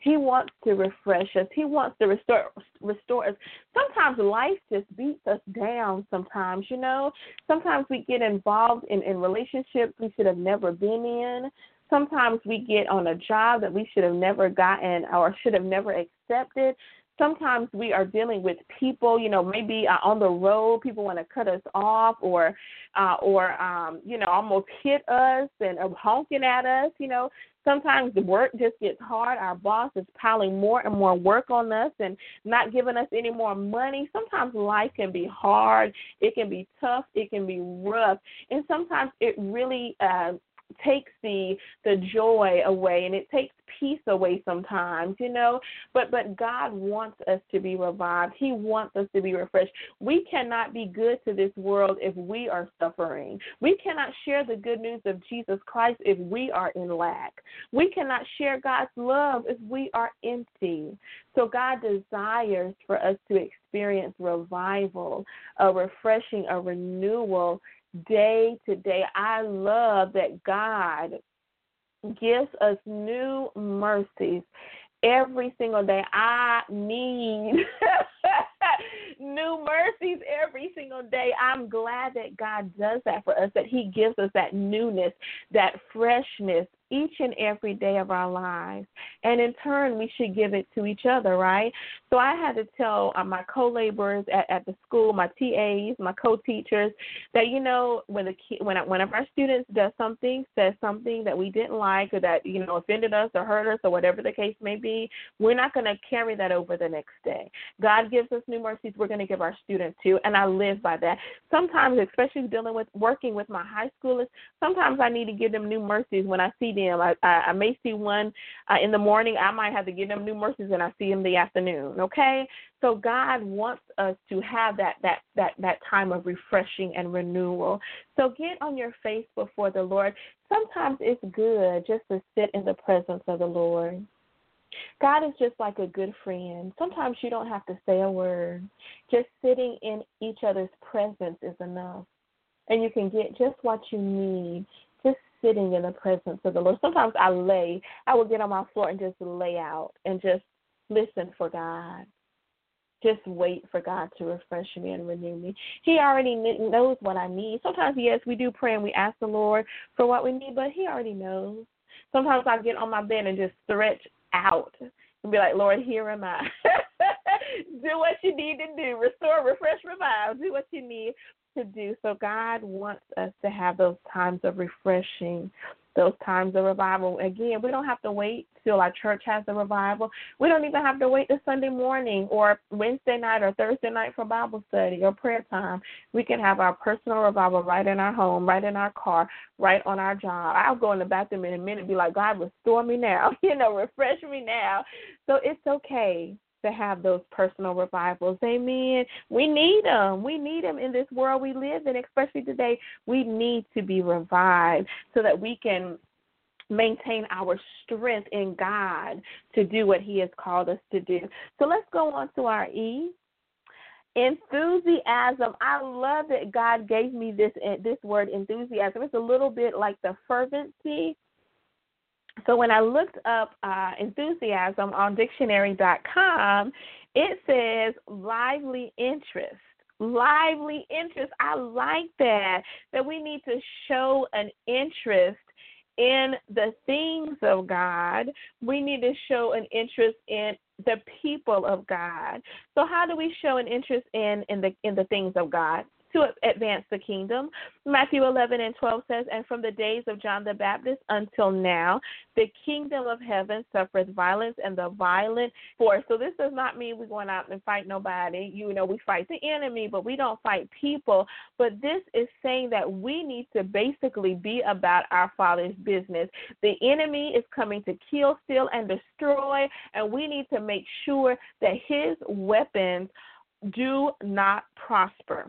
He wants to refresh us. He wants to restore restore us. Sometimes life just beats us down sometimes, you know. Sometimes we get involved in, in relationships we should have never been in. Sometimes we get on a job that we should have never gotten or should have never accepted sometimes we are dealing with people, you know, maybe uh, on the road, people want to cut us off or, uh, or, um, you know, almost hit us and uh, honking at us, you know. Sometimes the work just gets hard. Our boss is piling more and more work on us and not giving us any more money. Sometimes life can be hard. It can be tough. It can be rough. And sometimes it really uh, takes the the joy away and it takes peace away sometimes you know? But but god wants us to be revived. He wants us to be refreshed. We cannot be good to this world if we are suffering. We cannot share the good news of jesus christ if we are in lack. We cannot share god's love if we are empty. So god desires for us to experience revival a refreshing a renewal day to day. I love that God gives us new mercies every single day. I need new mercies every single day. I'm glad that God does that for us, that He gives us that newness, that freshness, each and every day of our lives. And in turn, we should give it to each other, right? So I had to tell uh, my co laborers at, at the school, my TAs, my co teachers, that, you know, when the when, one of our students does something, says something that we didn't like or that, you know, offended us or hurt us or whatever the case may be, we're not going to carry that over the next day. God gives us new mercies, we're going to give our students too. And I live by that. Sometimes, especially dealing with working with my high schoolers, sometimes I need to give them new mercies when I see them. I, I, I may see one uh, in the morning. I might have to give them new mercies, and I see them the afternoon. Okay, so God wants us to have that that that that time of refreshing and renewal. So get on your face before the Lord. Sometimes it's good just to sit in the presence of the Lord. God is just like a good friend. Sometimes you don't have to say a word. Just sitting in each other's presence is enough. And you can get just what you need sitting in the presence of the Lord. Sometimes I lay, I will get on my floor and just lay out and just listen for God. just wait for God to refresh me and renew me. He already knows what I need. Sometimes, yes, we do pray and we ask the Lord for what we need, but He already knows. Sometimes I get on my bed and just stretch out and be like, Lord, here am I. do what you need to do. Restore, refresh, revive. Do what you need to do. So God wants us to have those times of refreshing, those times of revival. Again, we don't have to wait till our church has a revival. We don't even have to wait till Sunday morning or Wednesday night or Thursday night for Bible study or prayer time. We can have our personal revival right in our home, right in our car, right on our job. I'll go in the bathroom in a minute and be like, God, restore me now, you know, refresh me now. So it's okay to have those personal revivals. Amen. We need them. We need them in this world we live in, especially today. We need to be revived so that we can maintain our strength in God to do what He has called us to do. So let's go on to our E. Enthusiasm. I love that God gave me this eh, this word enthusiasm. It's a little bit like the fervency so when I looked up uh, enthusiasm on dictionary.com, it says lively interest. Lively interest. I like that. That we need to show an interest in the things of God. We need to show an interest in the people of God. So how do we show an interest in in the in the things of God? To advance the kingdom. Matthew 11 and 12 says, And from the days of John the Baptist until now, the kingdom of heaven suffers violence, and the violent force. So this does not mean we're going out and fight nobody. You know, we fight the enemy, but we don't fight people. But this is saying that we need to basically be about our Father's business. The enemy is coming to kill, steal, and destroy, and we need to make sure that his weapons do not prosper.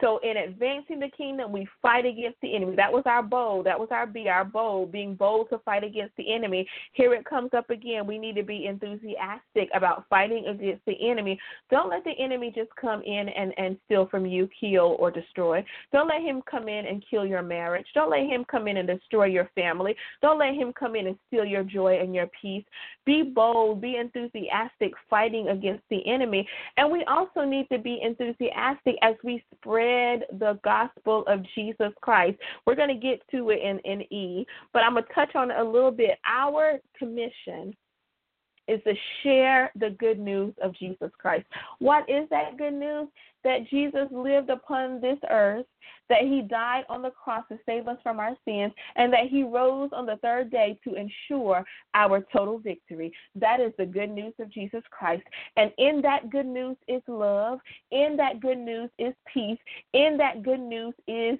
So in advancing the kingdom, we fight against the enemy. That was our bold. That was our be our bold, being bold to fight against the enemy. Here it comes up again. We need to be enthusiastic about fighting against the enemy. Don't let the enemy just come in and, and steal from you, kill, or destroy. Don't let him come in and kill your marriage. Don't let him come in and destroy your family. Don't let him come in and steal your joy and your peace. Be bold, be enthusiastic fighting against the enemy. And we also need to be enthusiastic as we spread the gospel of Jesus Christ. We're going to get to it in, in E, but I'm going to touch on a little bit. Our commission is to share the good news of Jesus Christ. What is that good news? That Jesus lived upon this earth, that he died on the cross to save us from our sins, and that he rose on the third day to ensure our total victory. That is the good news of Jesus Christ. And in that good news is love. In that good news is peace. In that good news is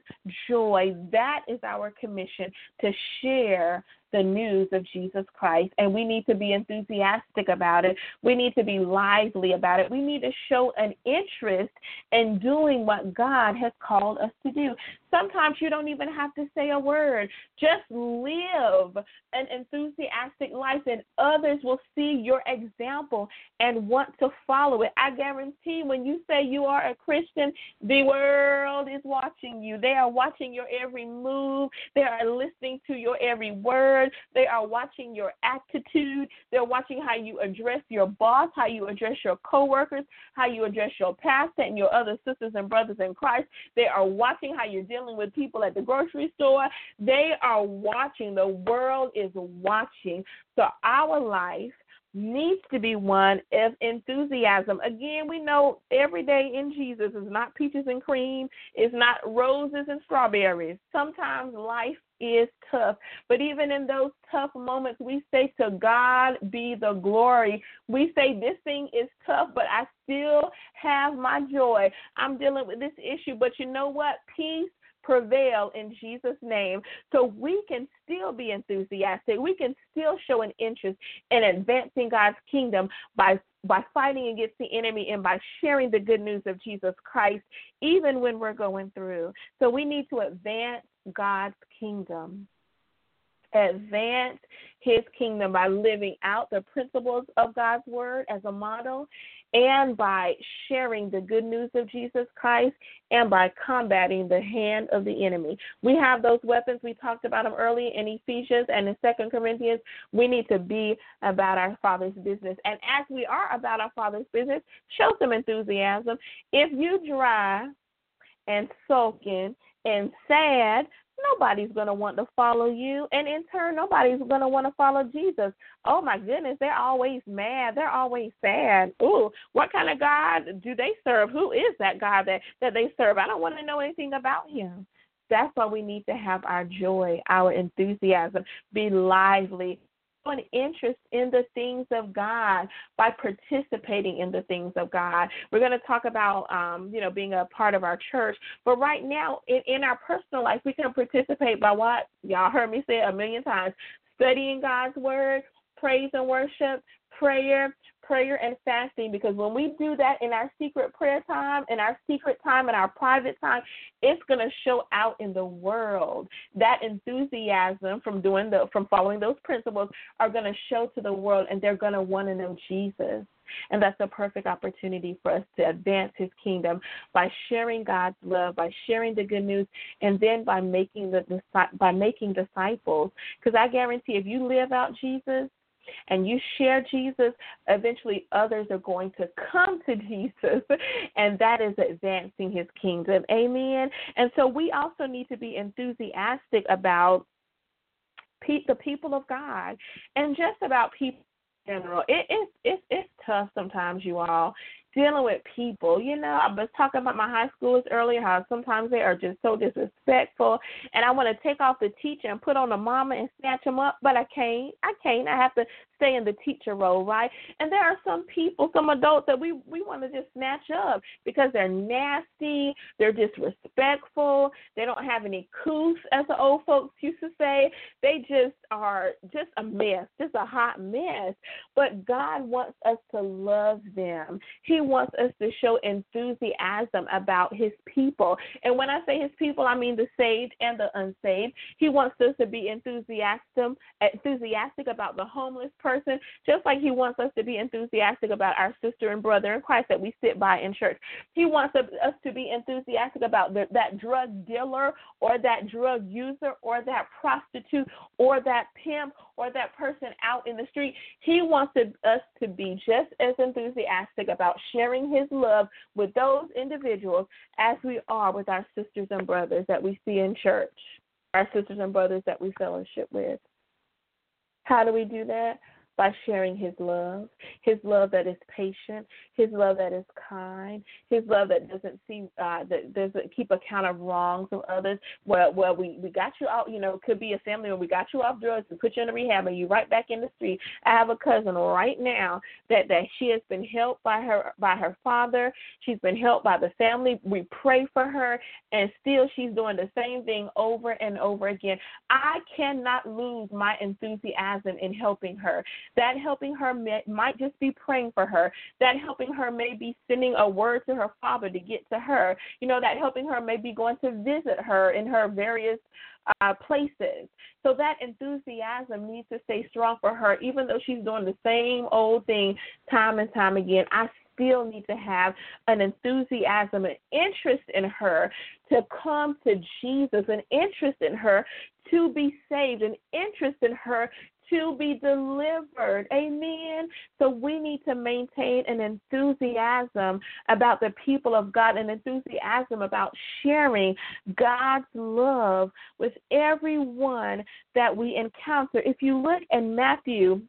joy. That is our commission to share the news of Jesus Christ, and we need to be enthusiastic about it. We need to be lively about it. We need to show an interest in doing what God has called us to do. Sometimes you don't even have to say a word. Just live an enthusiastic life, and others will see your example and want to follow it. I guarantee when you say you are a Christian, the world is watching you. They are watching your every move, they are listening to your every word, they are watching your attitude, they're watching how you address your boss, how you address your coworkers, how you address your pastor and your other sisters and brothers in Christ. They are watching how you're dealing with people at the grocery store. They are watching. The world is watching. So our life needs to be one of enthusiasm. Again, we know every day in Jesus is not peaches and cream, it's not roses and strawberries. Sometimes life is tough. But even in those tough moments, we say to God be the glory. We say this thing is tough, but I still have my joy. I'm dealing with this issue, but you know what? Peace prevail in Jesus' name. So we can still be enthusiastic. We can still show an interest in advancing God's kingdom by by fighting against the enemy and by sharing the good news of Jesus Christ, even when we're going through. So we need to advance God's kingdom advance his kingdom by living out the principles of God's word as a model and by sharing the good news of Jesus Christ and by combating the hand of the enemy. We have those weapons. We talked about them early in Ephesians and in Second Corinthians. We need to be about our Father's business. And as we are about our Father's business, show some enthusiasm. If you dry and sulking and sad, nobody's going to want to follow you. And in turn, nobody's going to want to follow Jesus. Oh my goodness, they're always mad. They're always sad. Ooh, what kind of God do they serve? Who is that God that, that they serve? I don't want to know anything about him. That's why we need to have our joy, our enthusiasm, be lively, an interest in the things of God by participating in the things of God. We're going to talk about, um, you know, being a part of our church. But right now, in, in our personal life, we can participate by what? Y'all heard me say a million times studying God's word, praise and worship, prayer, prayer and fasting because when we do that in our secret prayer time, in our secret time, in our private time, it's going to show out in the world. That enthusiasm from doing the from following those principles are going to show to the world and they're going to want to know Jesus. And that's a perfect opportunity for us to advance his kingdom by sharing God's love, by sharing the good news, and then by making the by making disciples. Because I guarantee if you live out Jesus, and you share Jesus, eventually others are going to come to Jesus, and that is advancing his kingdom. Amen. And so we also need to be enthusiastic about pe- the people of God and just about people in general. It, it's it's it's tough sometimes, you all dealing with people. You know, I was talking about my high schoolers earlier, how sometimes they are just so disrespectful, and I want to take off the teacher and put on the mama and snatch them up, but I can't. I can't. I have to stay in the teacher role, right? And there are some people, some adults that we we want to just snatch up because they're nasty, they're disrespectful, they don't have any coos, as the old folks used to say. They just are just a mess, just a hot mess. But God wants us to love them. He wants us to show enthusiasm about His people. And when I say His people, I mean the saved and the unsaved. He wants us to be enthusiastic, enthusiastic about the homeless person person, just like He wants us to be enthusiastic about our sister and brother in Christ that we sit by in church. He wants us to be enthusiastic about the, that drug dealer or that drug user or that prostitute or that pimp or that person out in the street. He wants to, us to be just as enthusiastic about sharing His love with those individuals as we are with our sisters and brothers that we see in church, our sisters and brothers that we fellowship with. How do we do that? By sharing his love, his love that is patient, his love that is kind, his love that doesn't see uh, that doesn't keep account of wrongs of others. Well, well, we we got you out. You know, could be a family where we got you off drugs and put you in a rehab and you right back in the street. I have a cousin right now that that she has been helped by her by her father. She's been helped by the family. We pray for her, and still she's doing the same thing over and over again. I cannot lose my enthusiasm in helping her. That helping her may, might just be praying for her. That helping her may be sending a word to her father to get to her. You know, that helping her may be going to visit her in her various uh, places. So that enthusiasm needs to stay strong for her, even though she's doing the same old thing time and time again. I still need to have an enthusiasm, an interest in her to come to Jesus, an interest in her to be saved, an interest in her to be delivered. Amen. So we need to maintain an enthusiasm about the people of God, an enthusiasm about sharing God's love with everyone that we encounter. If you look in Matthew,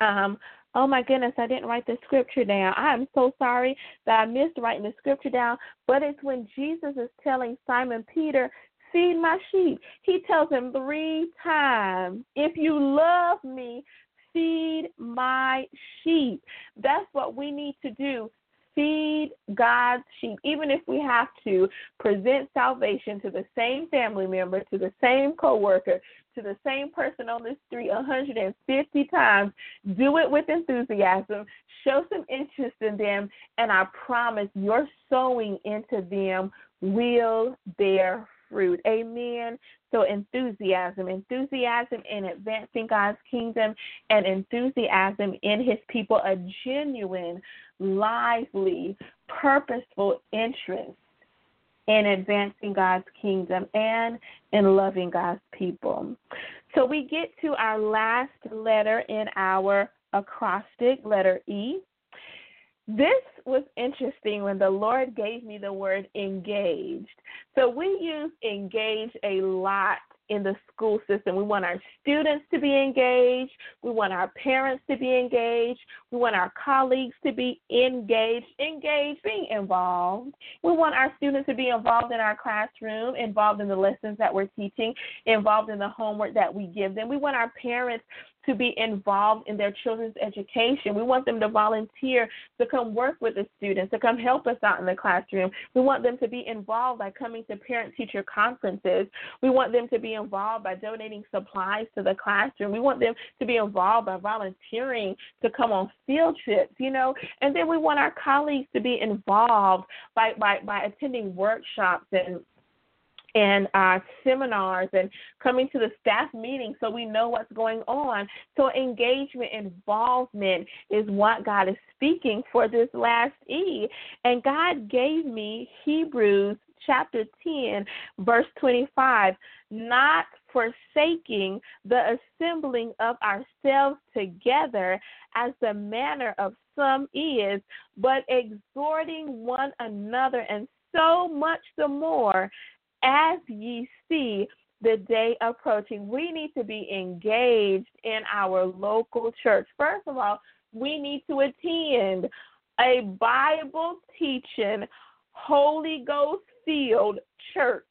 um, Oh my goodness, I didn't write the scripture down. I am so sorry that I missed writing the scripture down. But it's when Jesus is telling Simon Peter feed my sheep. He tells him three times, if you love me, feed my sheep. That's what we need to do. Feed God's sheep, even if we have to present salvation to the same family member, to the same coworker, to the same person on the street 150 times. Do it with enthusiasm. Show some interest in them, and I promise your sowing into them will bear fruit. Amen. So enthusiasm, enthusiasm in advancing God's kingdom and enthusiasm in his people, a genuine lively, purposeful interest in advancing God's kingdom and in loving God's people. So we get to our last letter in our acrostic, letter E. This was interesting when the Lord gave me the word engaged. So we use engage a lot in the school system. We want our students to be engaged. We want our parents to be engaged. We want our colleagues to be engaged, engaged, being involved. We want our students to be involved in our classroom, involved in the lessons that we're teaching, involved in the homework that we give them. We want our parents to be involved in their children's education. We want them to volunteer to come work with the students, to come help us out in the classroom. We want them to be involved by coming to parent teacher conferences. We want them to be involved by donating supplies to the classroom. We want them to be involved by volunteering to come on field trips, you know. And then we want our colleagues to be involved by by, by attending workshops and and uh, seminars and coming to the staff meeting so we know what's going on. So, engagement, involvement is what God is speaking for this last E. And God gave me Hebrews chapter 10, verse 25, not forsaking the assembling of ourselves together as the manner of some is, but exhorting one another, and so much the more as ye see the day approaching. We need to be engaged in our local church. First of all, we need to attend a Bible teaching, Holy Ghost filled church.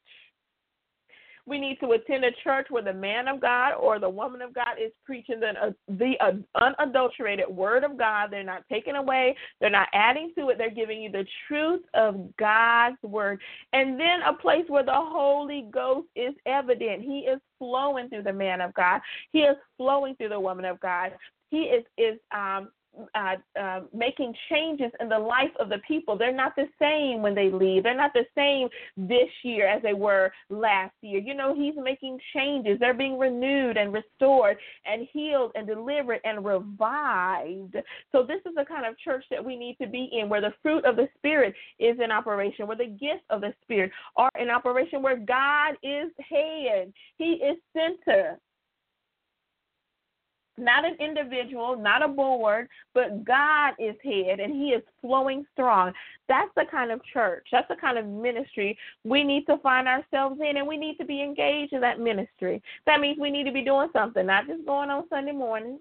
We need to attend a church where the man of God or the woman of God is preaching the, uh, the uh, unadulterated word of God. They're not taking away, they're not adding to it. They're giving you the truth of God's word. And then a place where the Holy Ghost is evident. He is flowing through the man of God, He is flowing through the woman of God. He is is um, uh, uh, making changes in the life of the people. They're not the same when they leave. They're not the same this year as they were last year. You know, He's making changes. They're being renewed and restored and healed and delivered and revived. So, this is the kind of church that we need to be in where the fruit of the Spirit is in operation, where the gifts of the Spirit are in operation, where God is head, He is center not an individual, not a board, but God is head and He is flowing strong. That's the kind of church, that's the kind of ministry we need to find ourselves in, and we need to be engaged in that ministry. That means we need to be doing something, not just going on Sunday mornings,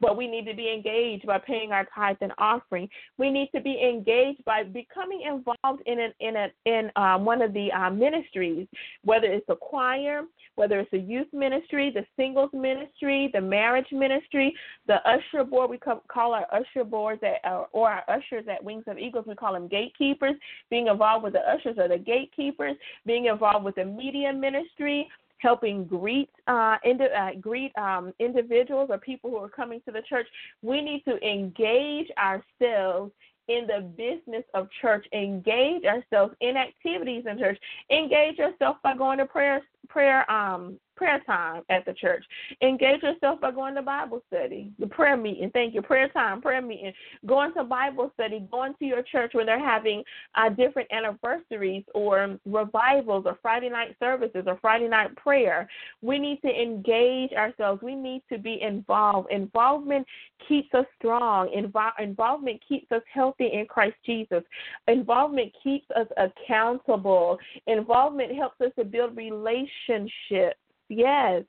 but we need to be engaged by paying our tithes and offering. We need to be engaged by becoming involved in an, in a, in um, one of the uh, ministries, whether it's a choir, whether it's a youth ministry, the singles ministry, the marriage ministry, the usher board. We call our usher boards at, uh, or our ushers at Wings of Eagles. We call them gatekeepers. Being involved with the ushers or the gatekeepers. Being involved with the media ministry helping greet uh, indi- uh, greet um, individuals or people who are coming to the church. We need to engage ourselves in the business of church. Engage ourselves in activities in church. Engage yourself by going to prayer prayer um prayer time at the church. Engage yourself by going to Bible study, the prayer meeting. Thank you. Prayer time, prayer meeting. Going to Bible study, going to your church when they're having uh, different anniversaries or revivals or Friday night services or Friday night prayer. We need to engage ourselves. We need to be involved. Involvement keeps us strong. Invo- involvement keeps us healthy in Christ Jesus. Involvement keeps us accountable. Involvement helps us to build relationships. Yes.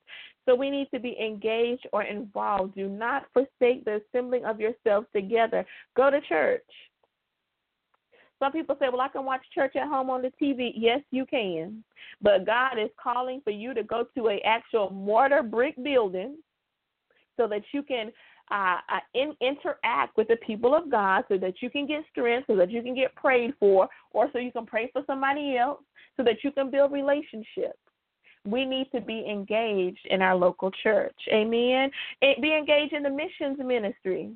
So we need to be engaged or involved. Do not forsake the assembling of yourselves together. Go to church. Some people say, well, I can watch church at home on the TV. Yes, you can. But God is calling for you to go to an actual mortar brick building so that you can uh, uh, in, interact with the people of God so that you can get strength, so that you can get prayed for, or so you can pray for somebody else, so that you can build relationships we need to be engaged in our local church. Amen. And be engaged in the missions ministry,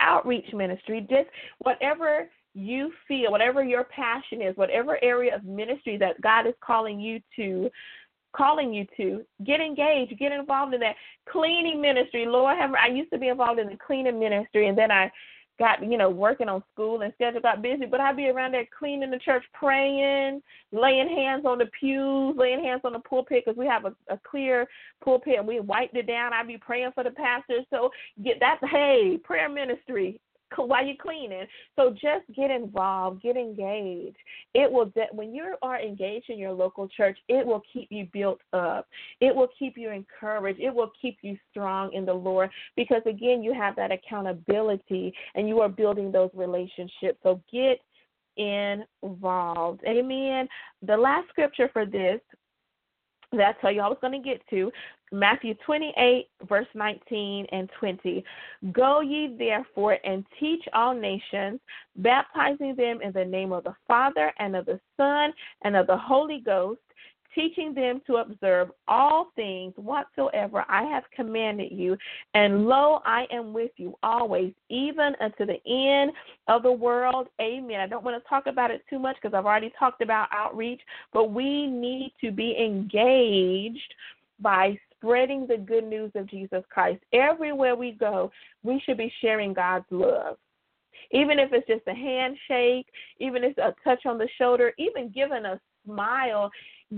outreach ministry, just whatever you feel, whatever your passion is, whatever area of ministry that God is calling you to calling you to get engaged, get involved in that cleaning ministry. Lord have I used to be involved in the cleaning ministry and then I got you know working on school and schedule got busy, but I'd be around there cleaning the church, praying, laying hands on the pews, laying hands on the pulpit because we have a, a clear pulpit and we wiped it down. I'd be praying for the pastors. So get that hey prayer ministry while you're cleaning. So just get involved, get engaged. It will when you are engaged in your local church, it will keep you built up. It will keep you encouraged. It will keep you strong in the Lord because again, you have that accountability and you are building those relationships. So get involved. Amen. The last scripture for this that's how you I was going to get to. Matthew 28, verse 19 and 20. Go ye therefore and teach all nations, baptizing them in the name of the Father and of the Son and of the Holy Ghost, teaching them to observe all things whatsoever I have commanded you. And lo, I am with you always, even unto the end of the world. Amen. I don't want to talk about it too much because I've already talked about outreach, but we need to be engaged by spreading the good news of Jesus Christ. Everywhere we go, we should be sharing God's love. Even if it's just a handshake, even if it's a touch on the shoulder, even giving a smile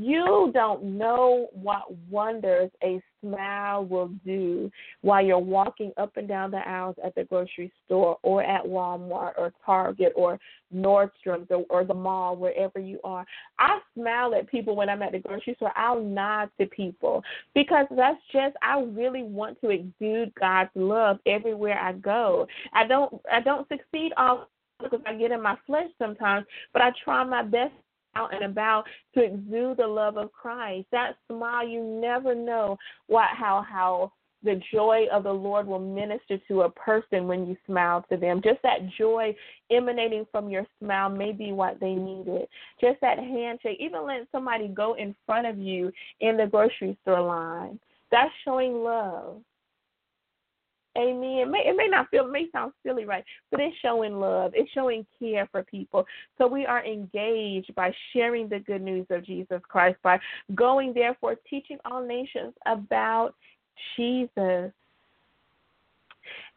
you don't know what wonders a smile will do while you're walking up and down the aisles at the grocery store or at Walmart or Target or Nordstrom's or, or the mall, wherever you are. I smile at people when I'm at the grocery store. I'll nod to people because that's just I really want to exude God's love everywhere I go. I don't I don't succeed all because I get in my flesh sometimes, but I try my best out and about to exude the love of Christ. That smile, you never know what how how the joy of the Lord will minister to a person when you smile to them. Just that joy emanating from your smile may be what they needed. Just that handshake, even letting somebody go in front of you in the grocery store line. That's showing love. Amen. It may, it may not feel, it may sound silly, right? But it's showing love. It's showing care for people. So we are engaged by sharing the good news of Jesus Christ, by going, therefore, teaching all nations about Jesus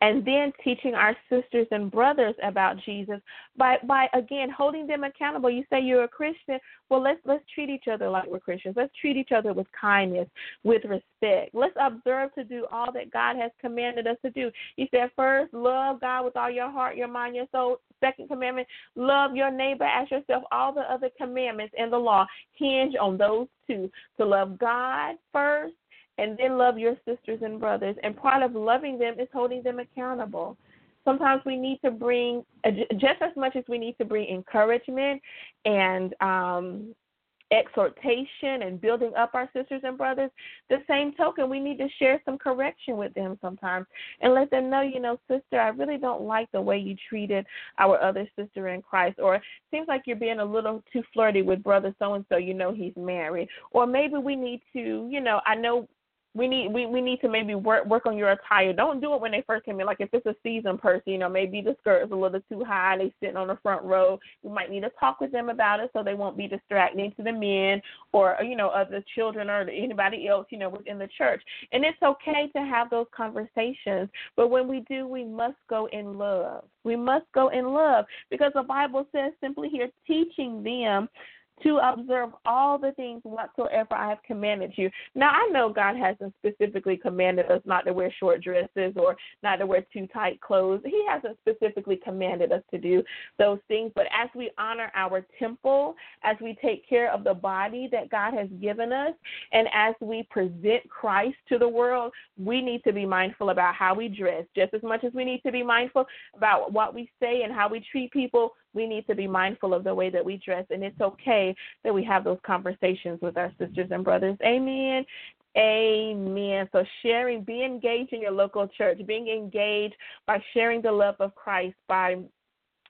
and then teaching our sisters and brothers about Jesus by by again holding them accountable. You say you're a Christian, well let's let's treat each other like we're Christians. Let's treat each other with kindness, with respect. Let's observe to do all that God has commanded us to do. He said first, love God with all your heart, your mind, your soul. Second commandment, love your neighbor as yourself. All the other commandments in the law hinge on those two. To love God first and then love your sisters and brothers. And part of loving them is holding them accountable. Sometimes we need to bring just as much as we need to bring encouragement and um, exhortation and building up our sisters and brothers, the same token, we need to share some correction with them sometimes and let them know, you know, sister, I really don't like the way you treated our other sister in Christ. Or seems like you're being a little too flirty with brother so and so, you know, he's married. Or maybe we need to, you know, I know we need we, we need to maybe work work on your attire. Don't do it when they first come in. Like if it's a seasoned person, you know, maybe the skirt is a little too high, they sitting on the front row. You might need to talk with them about it so they won't be distracting to the men or you know other children or anybody else, you know, within the church. And it's okay to have those conversations, but when we do, we must go in love. We must go in love because the Bible says simply here, teaching them to observe all the things whatsoever I have commanded you. Now, I know God hasn't specifically commanded us not to wear short dresses or not to wear too tight clothes. He hasn't specifically commanded us to do those things. But as we honor our temple, as we take care of the body that God has given us, and as we present Christ to the world, we need to be mindful about how we dress just as much as we need to be mindful about what we say and how we treat people we need to be mindful of the way that we dress, and it's okay that we have those conversations with our sisters and brothers. Amen. Amen. So sharing, be engaged in your local church, being engaged by sharing the love of Christ, by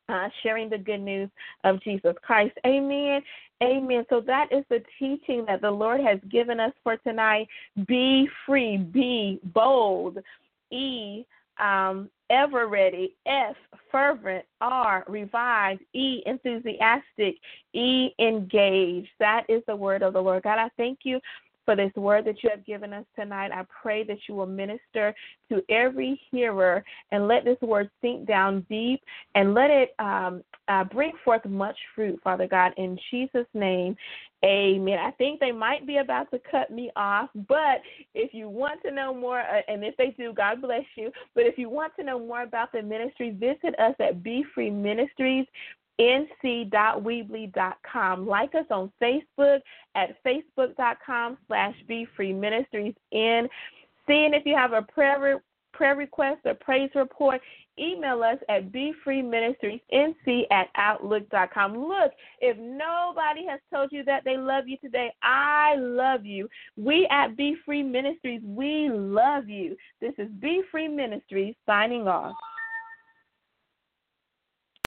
uh, sharing the good news of Jesus Christ. Amen. Amen. So that is the teaching that the Lord has given us for tonight. Be free, be bold. E, um, ever ready, F, fervent, R, revived, E, enthusiastic, E, engaged. That is the word of the Lord. God, I thank you for this word that you have given us tonight. I pray that you will minister to every hearer and let this word sink down deep and let it um, uh, bring forth much fruit, Father God, in Jesus' name. Amen. I think they might be about to cut me off, but if you want to know more, uh, and if they do, God bless you. But if you want to know more about the ministry, visit us at Be Free Ministries nc.weebly.com. Like us on Facebook at facebook.com slash in. Seeing if you have a prayer prayer request or praise report, email us at befreeministriesnc at outlook.com. Look, if nobody has told you that they love you today, I love you. We at Be Free Ministries, we love you. This is Be Free Ministries signing off.